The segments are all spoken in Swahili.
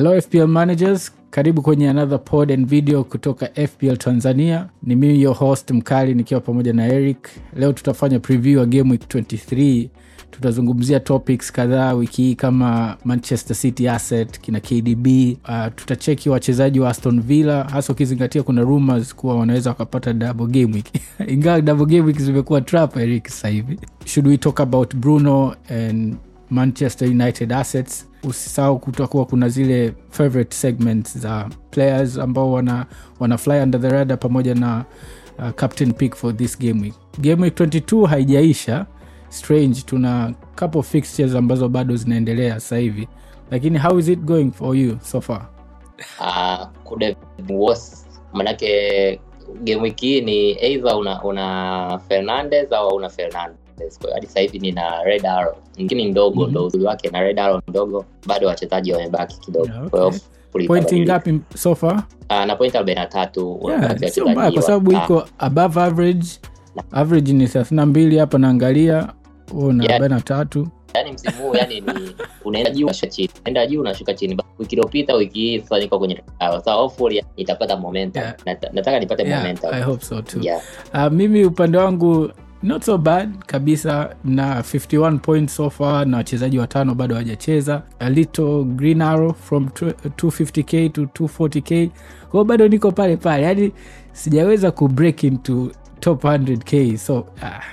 hello fpl managers. Karibu kwenye another pod and video kutoka fpl tanzania. Ni mimi your host mkali nikiwa pamoja na eric. Leo tutafanya preview ya game week 23 tutazungumzia topics kadhaa wiki hii kama manchester city asset kina kdb uh, tutacheki wachezaji wa aston villa hasa ukizingatia kuna rumors kuwa wanaweza wakapata double game week. Ingawa double game week zimekuwa trap eric sasa hivi. Should we talk about bruno and manchester united assets usisahau kutakuwa kuna zile favorite segments za players ambao wana, wana fly under the rada pamoja na uh, captain pick for this game week. Game week 22 haijaisha. Strange tuna couple fixtures ambazo bado zinaendelea sasa hivi. Lakini how is it going for you so far? Uh, could have been worse. Manake game wiki hii ni either una, una fernandez au una fernandez Kwa hiyo hadi sasa hivi nina red arrow. Lakini ndogo mm-hmm. uzuri wake na red arrow ndogo bado wachezaji wamebaki kidogo. Yeah, Kwa hiyo okay. pointi ngapi so far? Ah, na point arobaini na tatu yeah, sio mbaya kwa sababu iko above average. Average ni 32 hapa naangalia. Huo na Yeah. 43 yani msimu huu yani ni unaenda juu unashuka chini. Unaenda juu unashuka chini. Wiki iliyopita wiki hii sasa niko kwenye uh, hopefully nitapata momentum. Yeah. Nata- nataka nipate yeah, momentum. I hope so too. Yeah. Uh, mimi upande wangu not so bad kabisa na 51 points so far na wachezaji watano bado hawajacheza. A little green arrow from 250k to 240k kwao bado niko pale pale yani sijaweza ku break into top 100k so uh,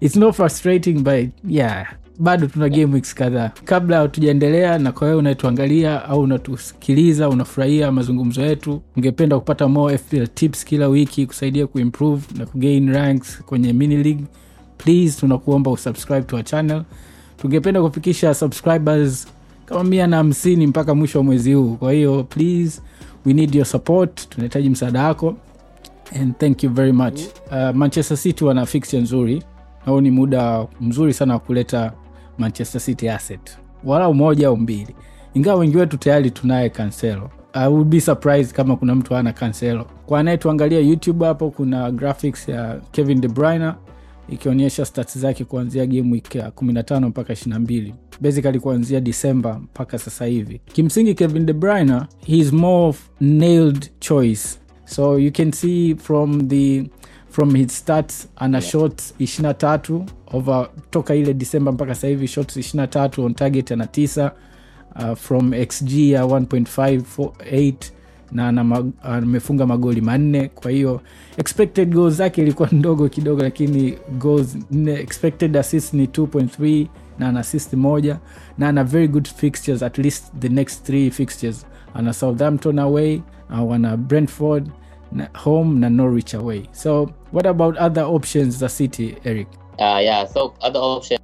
it's no frustrating but yeah bado tuna game weeks kadhaa. Kabla hatujaendelea na kwa wewe unayetuangalia au unatusikiliza unafurahia mazungumzo yetu ungependa kupata more fpl tips kila wiki kusaidia kuimprove na kugain ranks kwenye mini league please tunakuomba usubscribe to our channel. Tungependa kufikisha subscribers kama mia na hamsini mpaka mwisho wa mwezi huu. Kwa hiyo please we need your support. Tunahitaji msaada wako. And thank you very much. Uh, manchester city wana fixture nzuri. Au ni muda mzuri sana wa kuleta manchester city asset. Walau moja au mbili. Ingawa wengi wetu tayari tunaye cancelo. I would be surprised kama kuna mtu ana cancelo. Kwa anayetuangalia youtube hapo kuna graphics ya kevin de bruyne ikionyesha stats zake kuanzia game week ya 15 mpaka 22 basically kuanzia Disemba mpaka sasa hivi. Kimsingi kevin de he is more nailed choice. So you can see from the from his stats ana yeah. shots 23 over toka ile december mpaka sasa hivi shots 23 on target ana 9 uh, from xg ya 1.58 na amefunga mag- magoli manne kwa hiyo expected goals zake ilikuwa ndogo kidogo lakini goals nne expected assist ni 2.3 na ana assist moja na ana very good fixtures at least the next three fixtures ana southampton away uh, wana brentford na home na norwich away. So what about other options za city eric? Uh, yeah so other option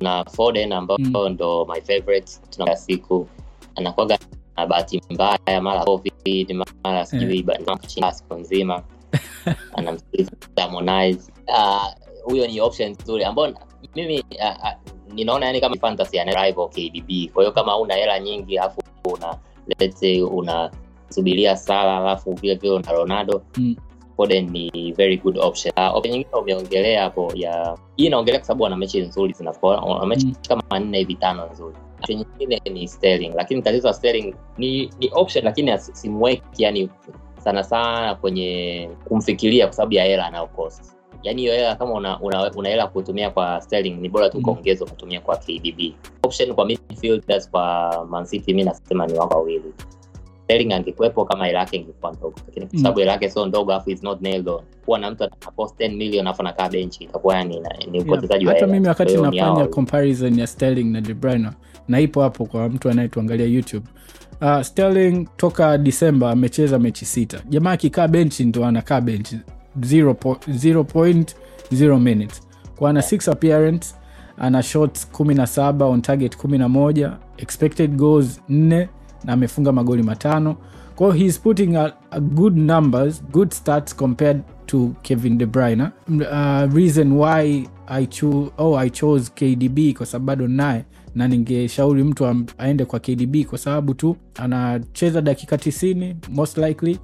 kuna foden ambao Mm. ndo my favorite tunaa siku. Anakwaga na bahati mbaya mara covid mara sijui ba- siku nzima. Anamsikiliza Harmonize. Ah, huyo ni option nzuri ambao mimi uh, uh, ninaona yani kama fantasy ana rival kdb kwa hiyo kama una hela nyingi alafu una let's say unasubiria sala alafu vile vile una ronaldo Mm. Foden ni very good option. Uh, option nyingine umeongelea hapo ya hii inaongelea kwa sababu wana mechi nzuri wana mechi Mm. kama nne hivi tano nzuri. Option nyingine ni Sterling, lakini tatizo la Sterling ni ni option lakini simweki yani sana sana kwenye kumfikiria kwa sababu ya hela anayokosa Yaani hiyo hela kama una una, una hela kutumia kwa Sterling ni bora tu Mm. kutumia kwa KDB. Option kwa midfielders kwa Man City mimi nasema ni wako wawili. Sterling angekuwepo kama hela yake ingekuwa ndogo, lakini kwa Mm. sababu hela yake sio ndogo, afu is not nailed on. Kuwa na mtu anapost 10 million afu anakaa benchi itakuwa yani ni upotezaji wa hata mimi wakati nafanya comparison ya sterling na de bruyne na ipo hapo kwa mtu anayetuangalia youtube. Uh, sterling toka disemba amecheza mechi sita. Jamaa akikaa benchi ndo anakaa benchi. 0.0 minutes. Kwa ana 6 appearance ana shots 17 on target 11 expected goals 4 na amefunga magoli matano. Kwao heis putting a, a good numbers good stats compared to kevin de bruyne. Uh, reason why I, cho oh, i chose kdb kwa sababu bado naye na ningeshauri mtu aende kwa kdb kwa sababu tu anacheza dakika 90 most likely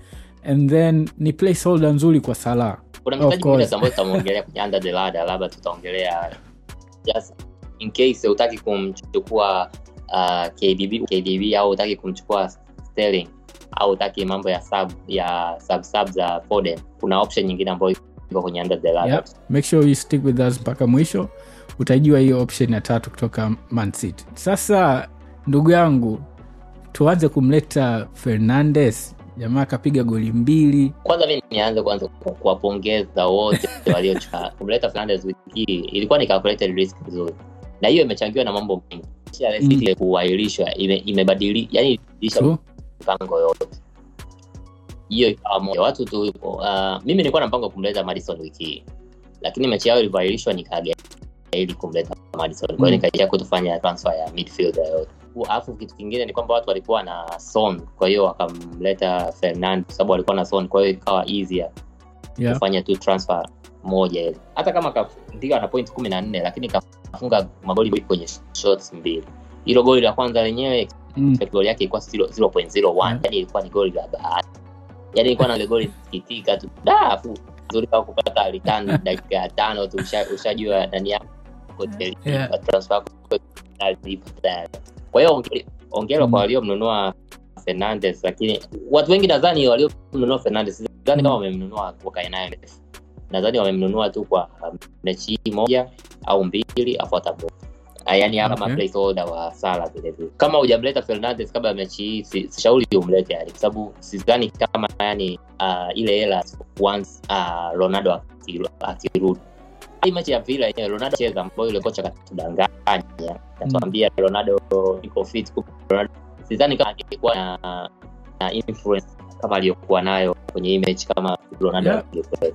and then ni placeholder nzuri kwa salah. Kuna mchezaji ambayo tutamwongelea kwenye under the ladder labda tutaongelea just in case hutaki kumchukua uh, KDB, KDB au utaki kumchukua Sterling au utaki mambo ya sub ya sub sub za Foden, kuna option nyingine ambayo iko kwenye under the radar. Yep. make sure you stick with us mpaka mwisho utajua hiyo option ya tatu kutoka Man City. Sasa ndugu yangu, tuanze kumleta Fernandes. Jamaa akapiga goli mbili. Kwanza mi nianze kwanza kuwapongeza wote waliocha kumleta Fernandes wiki hii, ilikuwa ni calculated risk nzuri, na hiyo imechangiwa na mambo mengi. Mm. Ile kuahirishwa ime- imebadili, yani mipango yote hiyo ikawa moja watu tu uh, mimi nilikuwa na mpango wa kumleta Madison wiki hii lakini mechi yao ilivyoahirishwa nikagaili kumleta Madison kwa hiyo Mm. nikaishia kutufanya transfer ya midfielder yote alafu kitu kingine ni kwamba watu walikuwa na Son kwa hiyo wakamleta Fernand kwa sababu walikuwa na Son kwa hiyo ikawa easier Yeah. kufanya tu transfer moja hata kama ka- ndio ana point kumi na nne lakini kafunga magoli mbili kwenye shots mbili hilo goli la kwanza lenyewe Mm. goli yake ilikuwa 0.01 Yeah. yani ilikuwa ni goli la bahati yani ilikuwa na ile goli kitika tu da afu nzuri kwa kupata alitano dakika ya tano tu usha- ushajua nani yako hoteli Yeah. transfer kwa hiyo ongelo Mm. kwa waliomnunua Fernandes lakini watu wengi nadhani waliomnunua Fernandes nadhani kama Mm. wamemnunua wakae naye nadhani wamemnunua tu kwa um, mechi moja au mbili afu atamu yani kama Okay. placeholder wa sala vile vile. Kama hujamleta Fernandes kabla ya mechi hii si- sishauri umlete yani kwa sababu sidhani kama yani uh, ile hela once uh, Ronaldo akirudi. Hii mechi ya Villa yenyewe Ronaldo cheza ambayo yule kocha katudanganya. Natuambia Ronaldo iko fit Ronaldo sidhani kama angekuwa na, na influence kama aliyokuwa nayo kwenye hii mechi kama Ronaldo Yeah.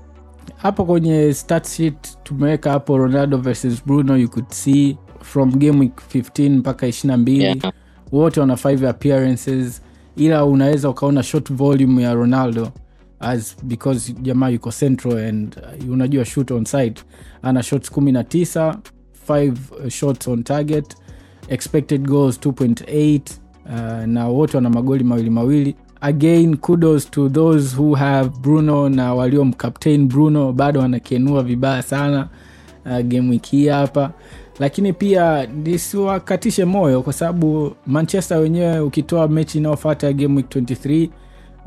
Hapo kwenye stat sheet tumeweka hapo ronaldo versus bruno you could see from game week 15 mpaka 22 Yeah. wote wana 5 appearances ila unaweza ukaona short volume ya ronaldo as because jamaa yuko central and uh, unajua shoot on site ana shots 19 5 shots on target expected goals 2.8 uh, na wote wana magoli mawili mawili again kudos to those who have bruno na waliomcaptain bruno. Bado wanakenua vibaya sana uh, game hii hapa. Lakini pia nisiwakatishe moyo kwa sababu manchester wenyewe ukitoa mechi inayofata ya game week 23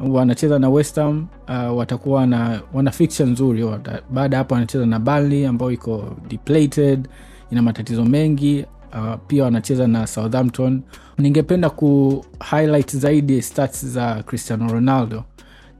wanacheza na westham uh, watakuwa na wana fiksha nzuri. Baada ya hapo wanacheza na bali ambayo iko depleted ina matatizo mengi uh, pia wanacheza na Southampton. Ningependa ku highlight zaidi stats za Cristiano Ronaldo.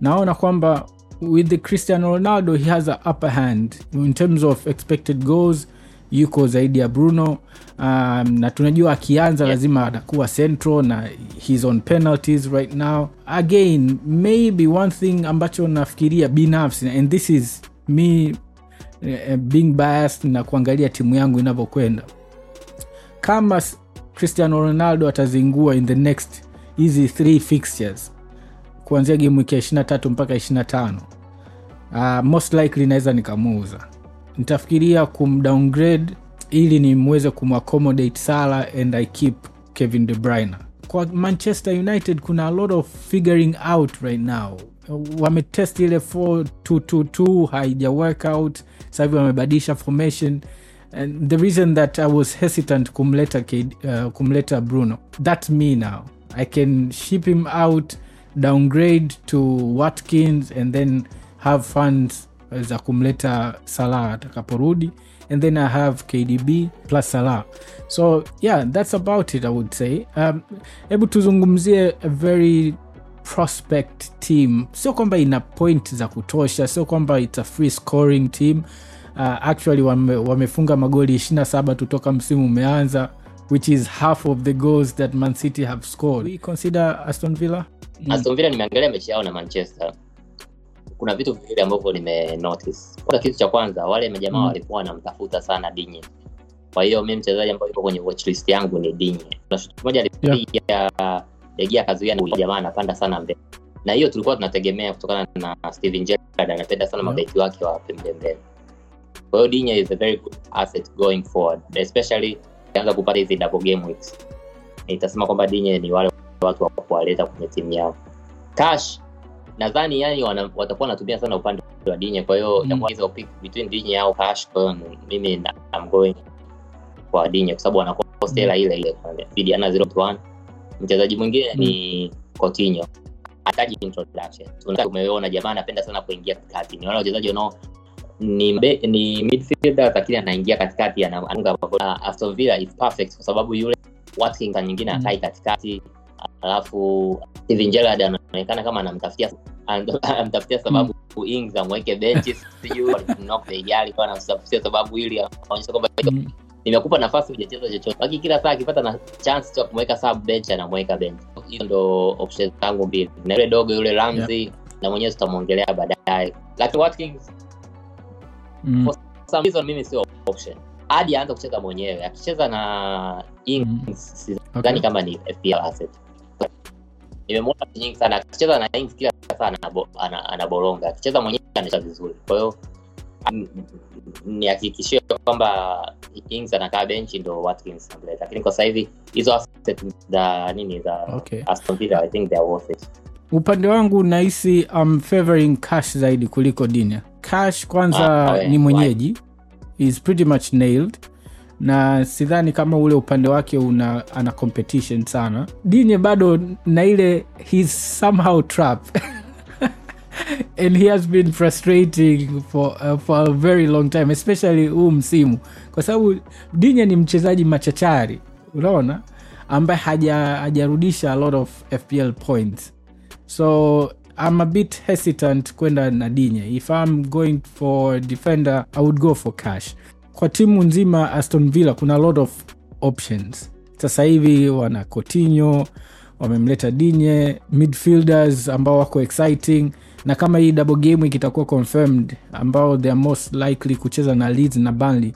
Naona kwamba with the Cristiano Ronaldo he has a upper hand in terms of expected goals. Yuko zaidi ya Bruno. Um, na tunajua akianza Yeah. lazima atakuwa central na he's on penalties right now. Again maybe one thing ambacho nafikiria binafsi and this is me uh, being biased na kuangalia timu yangu inavyokwenda kama cristiano ronaldo atazingua in the next hizi three fixtures kuanzia game wiki ya 23 mpaka 25 uh, most likely naweza nikamuuza. Nitafikiria kumdowngrade ili nimweze kumaccommodate sala and i keep kevin de bruyne. Kwa manchester united kuna a lot of figuring out right now. Wametest ile 4222 haija work out. Sahivi wamebadilisha formation and the reason that i was hesitant kumleta, K, uh, kumleta bruno that's me now. I can ship him out downgrade to watkins and then have funds za kumleta salah atakaporudi and then i have kdb plus salah. So yeah that's about it i would say. Um, hebu tuzungumzie a very prospect team. Sio kwamba ina point za kutosha sio kwamba its a free scoring team uh, actually wame, wamefunga magoli 27 tutoka msimu umeanza which is half of the goals that man city have scored we consider aston villa Mm. Aston Villa nimeangalia mechi yao na Manchester, kuna vitu viwili ambavyo nime notice. Kwanza, kitu cha kwanza, wale majamaa Mm. walikuwa wanamtafuta sana Dinye. Kwa hiyo mimi mchezaji ambaye yuko kwenye watchlist yangu ni Dinye. na shuti moja alipiga yeah. degia kazuia na jamaa anapanda sana mbele, na hiyo tulikuwa tunategemea kutokana na Steven Gerrard, anapenda sana Yeah. mabeki wake wa pembembele. Kwa hiyo Dinye is a very good asset going forward, especially akianza kupata hizi double game weeks. Nitasema kwamba Dinya ni wale watu wa kuwaleta kwenye timu yao. Cash nadhani yani wana, watakuwa wanatumia sana upande wa Dinya, kwa hiyo Mm. itakuwa hizo pick between Dinya au Cash. Kwa hiyo mimi I'm going kwa Dinya kwa sababu almost hela ile ile fidiana 0.1 mchezaji mwingine ni Coutinho hataji introduction Tumeona jamaa anapenda sana kuingia kati, ni wale wachezaji wanao ni, ni midfielder lakini anaingia katikati ana- anafunga magoli. Aston Villa is perfect kwa sababu yule Watkins nyingine Mm. akai katikati. Alafu Steven Gerrard anaonekana kama anamtafutia anamtafutia sababu Ings amweke benchi sijui kwa anamtafutia sababu ili aonyeshe kwamba Mm. nimekupa nafasi hujacheza chochote. Lakini kila saa akipata na chance cha kumweka sub bench anamweka bench. Hizo ndo options zangu mbili. Na yule dogo yule Ramsey na mwenyewe tutamwongelea baadaye. Lakini Watkins Mm. for some reason mimi sio option. Hadi aanze kucheza mwenyewe. Akicheza na Ings Mm. Okay. kama ni FPL asset. Nimemwona nyingi sana. Akicheza na Ings kila saa anabo- anaboronga akicheza mwenyewe anacheza vizuri. Kwa hiyo nihakikishie kwamba Ings anakaa benchi ndo Watkins amleta lakini kwa sasa hivi hizo asset za nini za Okay. Aston Villa I think they are worth it. Upande wangu nahisi I'm favoring cash zaidi kuliko dinya cash kwanza Ah, ni mwenyeji. Is pretty much nailed. Na sidhani kama ule upande wake una ana competition sana. Dinye bado na ile he's somehow trap and he has been frustrating for, uh, for a very long time especially huu msimu. Kwa sababu dinye ni mchezaji machachari unaona? Ambaye haja- hajarudisha a lot of fpl points. So i'm a bit hesitant kwenda na dinye if i'm going for defender i would go for cash. Kwa timu nzima aston villa kuna a lot of options. Sasa hivi wana Coutinho, wamemleta dinye midfielders ambao wako exciting na kama hii double game ikitakuwa itakuwa confirmed ambao they are most likely kucheza na leeds na banley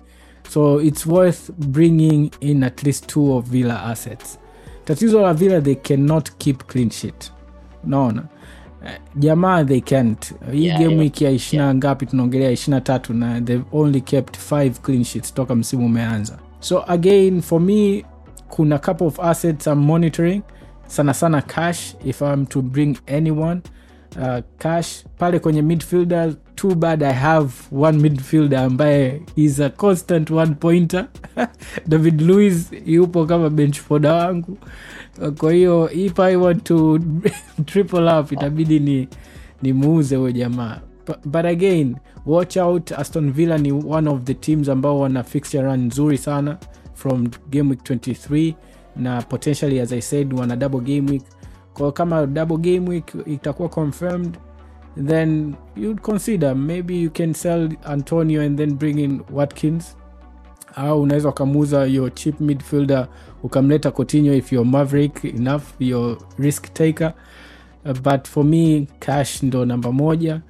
so it's worth bringing in at least two of villa assets. Tatizo la villa they cannot keep clean sheet. Unaona? Eh, jamaa they can't. Hii Yeah, game yeah. week ya ishina ngapi tunaongelea ishina tatu na they've only kept five clean sheets toka msimu umeanza. So again for me kuna couple of assets i'm monitoring. Sana sana cash if i'm to bring anyone uh, cash pale kwenye midfielder. Too bad i have one midfielder ambaye is a constant one pointer david louis yupo kama benchfoda wangu. Kwa hiyo if i want to triple up itabidi ni nimuuze huyo jamaa. But again watch out. Aston villa ni one of the teams ambao wana fixture run nzuri sana from game week 23 na potentially as i said wana double game week kwa kama double game week itakuwa confirmed then you'd consider maybe you can sell antonio and then bring in watkins. Au unaweza ukamuuza your cheap midfielder ukamleta cotinho if you're maverick enough your risk taker. Uh, but for me cash ndo namba moja.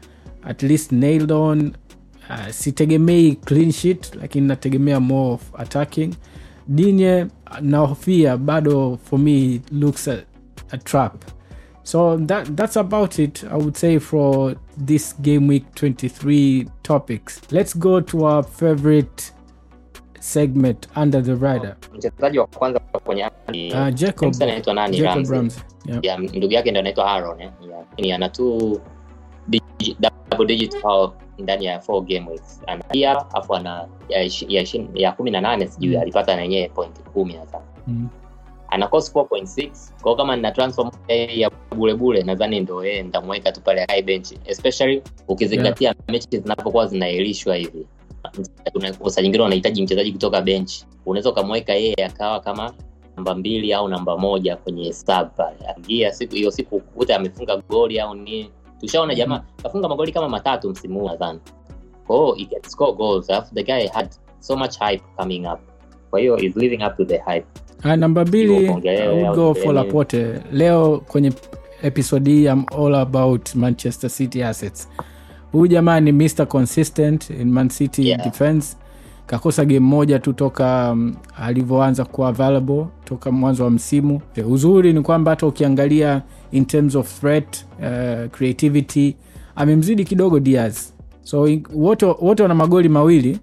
At least nailed on. Uh, sitegemei clean sheet lakini nategemea more of attacking. Dinye nahofia bado for me looks a, a trap so that that's about it i would say for this game week 23 topics let's go to our favorite segment under the rider. mchezaji wa kwanza kwenye uh, jacob anaitwa nani jacob Ramsey. yeah. ndugu yake ndo anaitwa Aaron eh? yeah. ana tu double digit foul ndani ya four game weeks Anaia afu ana ya, ya, ya kumi na nane sijui Mm. alipata na yenyewe point kumi hasa Mm. Cost 4.6 kwao kama nina transfer moja ya bulebule nadhani ndo yeye nitamweka tu pale high bench. Especially ukizingatia mechi zinapokuwa zinaelishwa hivi. Saa nyingine unahitaji mchezaji kutoka bench. Unaweza ukamweka yeye akawa kama namba mbili au namba moja kwenye sub pale. Akiingia siku hiyo siku kute amefunga goli au nini tushaona jamaa kafunga magoli kama matatu msimu huu nadhani. Kwa hiyo he can score goals alafu the guy had so much hype coming up. Kwa hiyo is living up to the hype Uh, namba mbili go for lapote leo kwenye episodi hii am all about manchester city assets. Huyu jamaa ni mr consistent in man city Yeah. defense. Kakosa game moja tu toka um, alivyoanza kuwa available toka mwanzo wa msimu. E, uzuri ni kwamba hata ukiangalia in terms of threat uh, creativity amemzidi kidogo diaz. So wote wana magoli mawili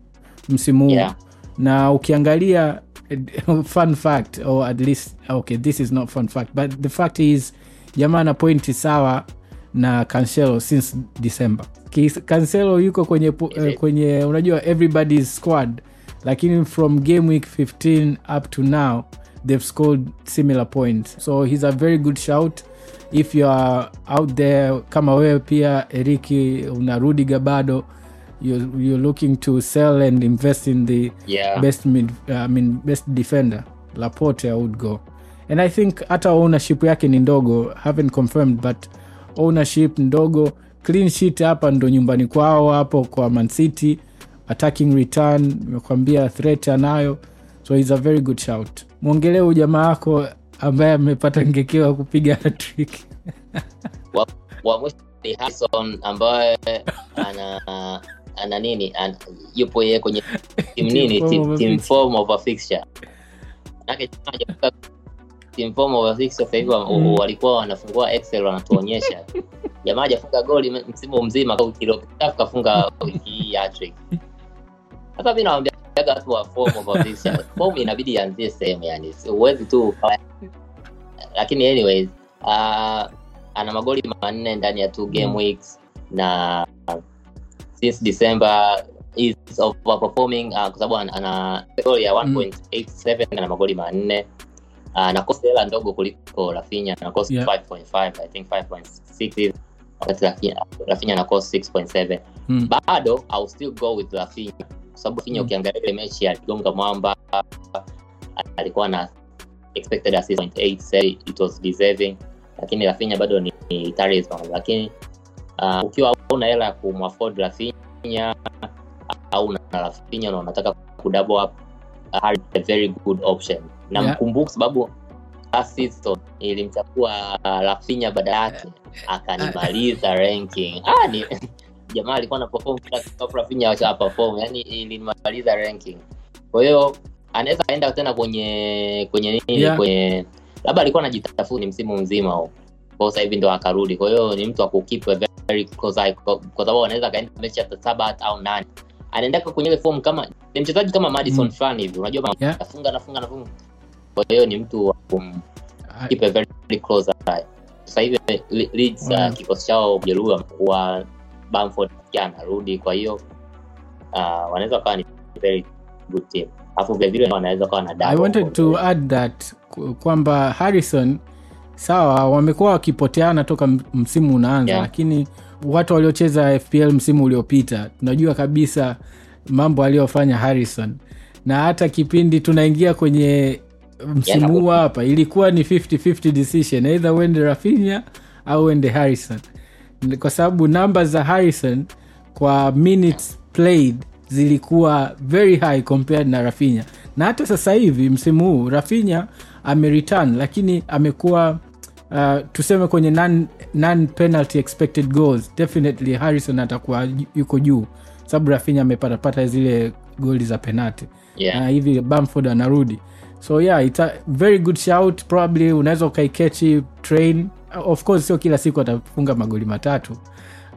msimu huu. Yeah. na ukiangalia fun fact or at least okay this is not fun fact but the fact is jamaa na pointi sawa na cancelo since december. Cancelo yuko kwenye, eh, kwenye unajua everybody's squad lakini from game week 15 up to now they've scored similar points. So he's a very good shout. If you are out there kama wewe pia eriki una rudiga bado you're, you're looking to sell and invest in the yeah. best mid, uh, I mean best defender. Laporte i would go. And i think hata ownership yake ni ndogo haven't confirmed but ownership ndogo clean sheet hapa ndo nyumbani kwao hapo kwa mancity attacking return nimekwambia threat anayo. So is a very good shout. Mwongelee huyu jamaa wako ambaye amepata ngekewa kupiga trick wa, wa Harrison ambaye ana ana nini an, yupo yeye kwenye team nini Team team, form of a fixture. Manake team form of a fixture sasa hivi Mm. walikuwa wanafungua excel wanatuonyesha. Jamaa hajafunga goli msimu mzima wiki iliyopita kafunga wiki hii hat-trick. Sasa mimi nawaambia watu wa form of a fixture. Form inabidi ianzie sehemu yani huwezi tu lakini anyways uh, ana magoli manne ndani ya two game Mm. weeks na since december is overperforming uh, kwa sababu ana- goal ya 1.87 ana magoli manne uh, anakosa hela ndogo kuliko rafinya kosi Yeah. 5.5 I think 5.6 wakati Rafinha, Rafinha na kosi 6.7 mm. bado I'll still go with rafinya kwa sababu rafinya Mm. ukiangalia ile mechi aligonga mwamba alikuwa na expected assist 0.8 say it was deserving lakini rafinya bado ni, ni talisman lakini uh, ukiwa una hela ya kumwafod rafinya au na rafinya na unataka kudouble up uh, a very good option. Na Yeah. mkumbuka sababu last season ilimchagua uh, rafinya baada yake akanimaliza ranking. Ah, ni, jamaa alikuwa na perform kila siku, rafinya acha perform yani ilimaliza ranking. Kwa hiyo anaweza kaenda tena kwenye kwenye nini Yeah. kwenye labda alikuwa anajitafuni msimu mzima huu kwa sasa hivi ndo akarudi. Kwa hiyo ni mtu wa kukeep kwa sababu anaweza akaenda mechi hata saba au nane anaendaka kwenye ile form kama ni mchezaji kama Madison Mm. fulani hivi unajua Yeah. anafunga anafunga anafunga kwa hiyo ni mtu wa um, keep a very, close eye sasa hivi Le- Leeds Wow. uh, kikosi chao mjeruhi amekuwa Bamford pia anarudi kwa hiyo uh, wanaweza kawa ni very good team alafu vilevile wanaweza kawa na I wanted to add that kwamba Harrison sawa wamekuwa wakipoteana toka msimu unaanza Yeah. lakini watu waliocheza FPL msimu uliopita tunajua kabisa mambo aliyofanya Harrison. Na hata kipindi tunaingia kwenye msimu Yeah, huu hapa ilikuwa ni 50-50 decision either uende Rafinha au uende Harrison. Kwa sababu namba za Harrison kwa minutes played zilikuwa very high compared na Rafinha. Na hata sasa hivi msimu huu Rafinha amereturn lakini amekuwa uh, tuseme kwenye non, non penalty expected goals definitely Harrison atakuwa yuko juu. Sababu rafinya amepatapata zile goli za penalty. Yeah. uh, hivi Bamford anarudi. So yeah it's a very good shout probably unaweza ukaikechi train. Of course sio kila siku atafunga magoli matatu.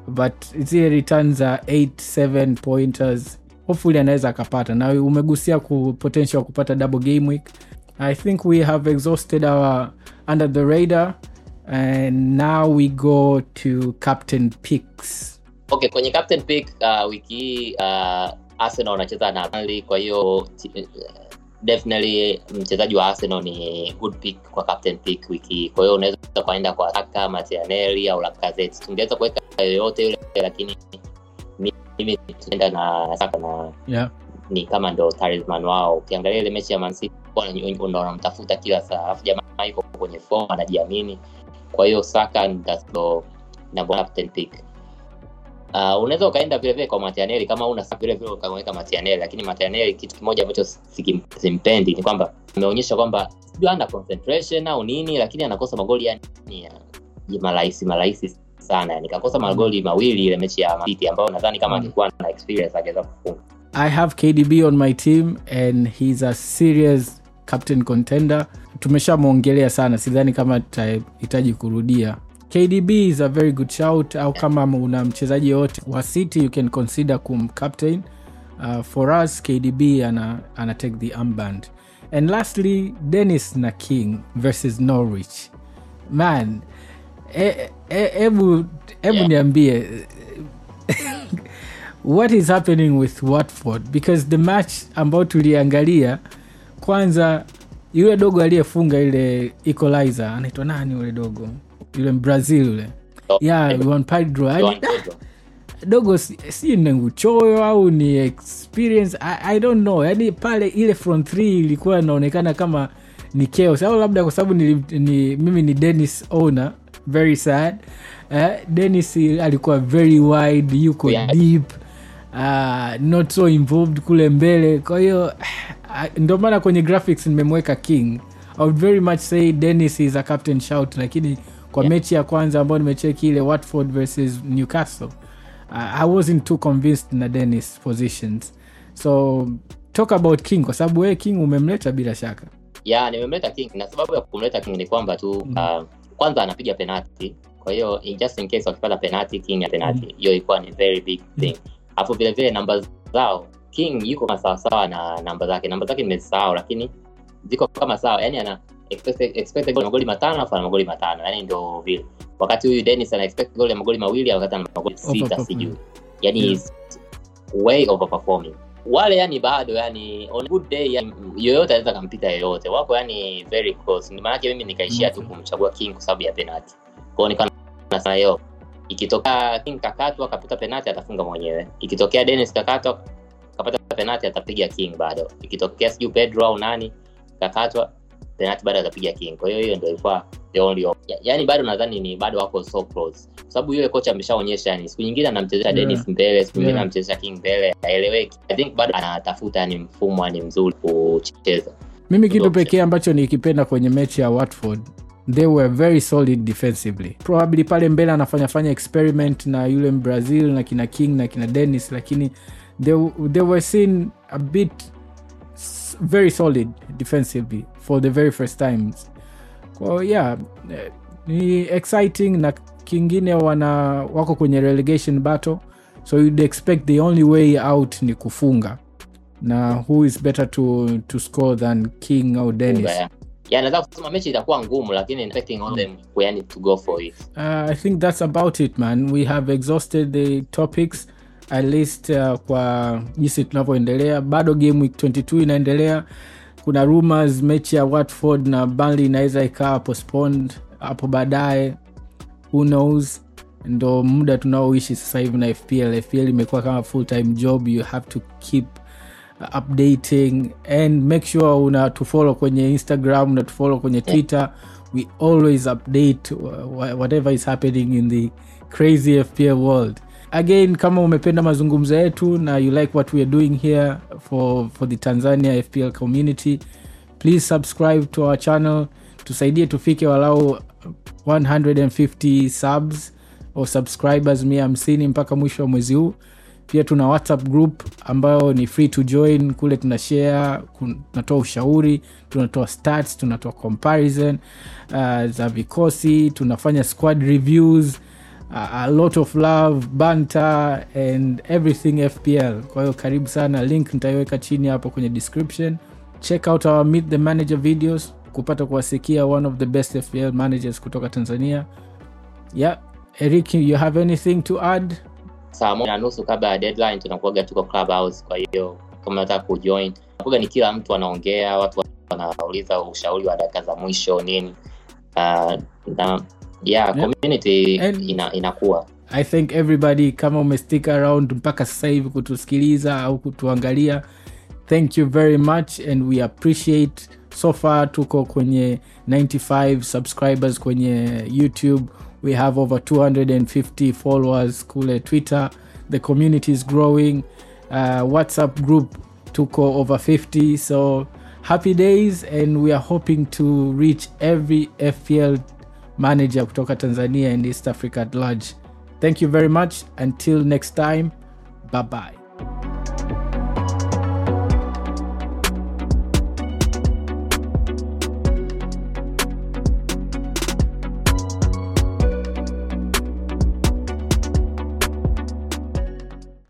But zile returns are 8 7 pointers. Hopefully anaweza akapata. Na umegusia ku potential kupata double game week. I think we have exhausted our under the radar and now we go to captain picks. Okay kwenye captain pick uh, wiki hii uh, arsenal wanacheza na Burnley, kwa hiyo uh, definitely mchezaji wa arsenal ni good pick kwa captain pick wiki hii. Kwa hiyo unaweza ukaenda kwa Saka, matianeli au lakazet tungeweza kuweka yoyote yule lakini mimi tunaenda na Saka na yeah. ni kama ndo talisman wao. Ukiangalia ile mechi ya Man City wana- ndo wanamtafuta kila saa alafu jamaa yuko kwenye form anajiamini. Kwa hiyo Saka captain pick. Uh, unaweza ukaenda vile vile kwa Martinelli kama una Saka vile vile ukamweka Martinelli lakini Martinelli kitu kimoja ambacho simpendi ni kwamba ameonyesha kwamba ana concentration au nini lakini anakosa magoli yani ya marahisi marahisi sana. Yani kakosa magoli mawili ile mechi ya Man City ambayo nadhani kama Mm. angekuwa na experience angeweza kufunga. I have KDB on my team and he's a serious captain contender. Tumeshamwongelea sana, sidhani kama tutahitaji kurudia. KDB is a very good shout, au kama una mchezaji yoyote wa City you can consider kum captain. Uh, for us KDB ana, ana take the amband And lastly Dennis na King versus Norwich. Man, hebu e, e, Yeah. niambie what is happening with watford because the match ambayo tuliangalia kwanza yule dogo aliyefunga ile equalizer anaitwa nani yule dogo? Yule brazil yule. Yeah Juan Pedro. Joan dogo si si ni uchoyo au ni experience? I, i don't know. Yani pale ile front 3 ilikuwa inaonekana kama ni chaos. Au labda kwa sababu ni, ni, mimi ni dennis owner very sad. Uh, dennis alikuwa very wide yuko Yeah. deep uh, not so involved kule mbele. Kwa hiyo uh, ndio maana kwenye graphics nimemweka king. I would very much say dennis is a captain shout lakini kwa Yeah. mechi ya kwanza ambayo nimecheki ile watford versus newcastle uh, i wasn't too convinced na dennis positions. So talk about king kwa sababu wee king umemleta bila shaka. Ya nimemleta king na sababu ya kumleta king ni kwamba tu uh, kwanza anapiga penati kwa hiyo in just in case wakipata penati king ya penati hiyo ilikuwa ni very big thing alafu vilevile vile namba zao king yuko kama sawasawa na namba zake. Namba zake nimezisahau lakini ziko kama sawa. Yani ana expected, expected goal magoli matano alafu ana magoli matano. Yani ndo vile. Wakati huyu dennis ana goal ya magoli mawili wakati ana magoli sita sijui. Yani Yeah. way overperforming wale yani bado yani on good day yani, yoyote anaweza kampita yoyote. Wako yani very close. Maanake mimi nikaishia tu kumchagua king kwa sababu ya penalty. Kwao nikawa nasema ikitokea king kakatwa akapata penalty atafunga mwenyewe. Ikitokea dennis kakatwa akapata penalty atapiga king bado. Ikitokea sijui pedro au nani kakatwa penalty bado atapiga king. Kwa hiyo hiyo ndio ilikuwa the only op- ya, bado nadhani ni bado wako so close. Kwa sababu yule kocha ameshaonyesha yani siku nyingine anamchezesha Yeah. dennis mbele siku nyingine Yeah. anamchezesha king mbele aeleweki i think bado anatafuta ni mfumo ni mzuri kucheza. Mimi kitu pekee ambacho nikipenda kwenye mechi ya watford they were very solid defensively. Probably pale mbele anafanya fanya experiment na yule brazil na kina king na kina dennis lakini they, they were seen a bit very solid defensively for the very first times. Kwa yeah ni exciting na kingine wana wako kwenye relegation battle. So you'd expect the only way out ni kufunga. Na who is better to, to score than king au dennis? Ya ya, naweza kusema mechi itakuwa ngumu lakini expecting on them yani to go for it Uh, I think that's about it, man. We have exhausted the topics at least uh, kwa jinsi tunavyoendelea. Bado game week 22 inaendelea. Kuna rumors mechi ya Watford na banly inaweza ikawa postponed hapo baadaye, who knows. Ndo muda tunaoishi sasa hivi na FPL. FPL imekuwa kama full time job, you have to keep updating and make sure unatufollow kwenye instagram unatufollow kwenye twitter. We always update whatever is happening in the crazy fpl world. Again kama umependa mazungumzo yetu na you like what we are doing here for, for the tanzania fpl community please subscribe to our channel. Tusaidie tufike walau 150 subs or subscribers mia hamsini mpaka mwisho wa mwezi huu pia tuna whatsapp group ambayo ni free to join. Kule tuna share tunatoa ushauri tunatoa stats tunatoa comparison uh, za vikosi tunafanya squad reviews uh, a lot of love banta and everything fpl kwa hiyo karibu sana link nitaiweka chini hapo kwenye description. Check out our meet the manager videos kupata kuwasikia one of the best fpl managers kutoka tanzania. Yeah eric you have anything to add saa moja na nusu kabla ya deadline tunakuaga tuko clubhouse kwa hiyo kama unataka kujoin nakuaga ni kila mtu anaongea watu wanauliza ushauri wa dakika za mwisho nini. Uh, na Yeah. community ina, inakuwa. I think everybody kama umestick around mpaka sasa hivi kutusikiliza au kutuangalia thank you very much and we appreciate. So far tuko kwenye 95 subscribers kwenye youtube we have over 250 followers kule twitter. The community is growing. Uh, whatsapp group tuko over 50 so happy days and we are hoping to reach every fpl manager kutoka tanzania and east africa at large. Thank you very much. Until next time bye bye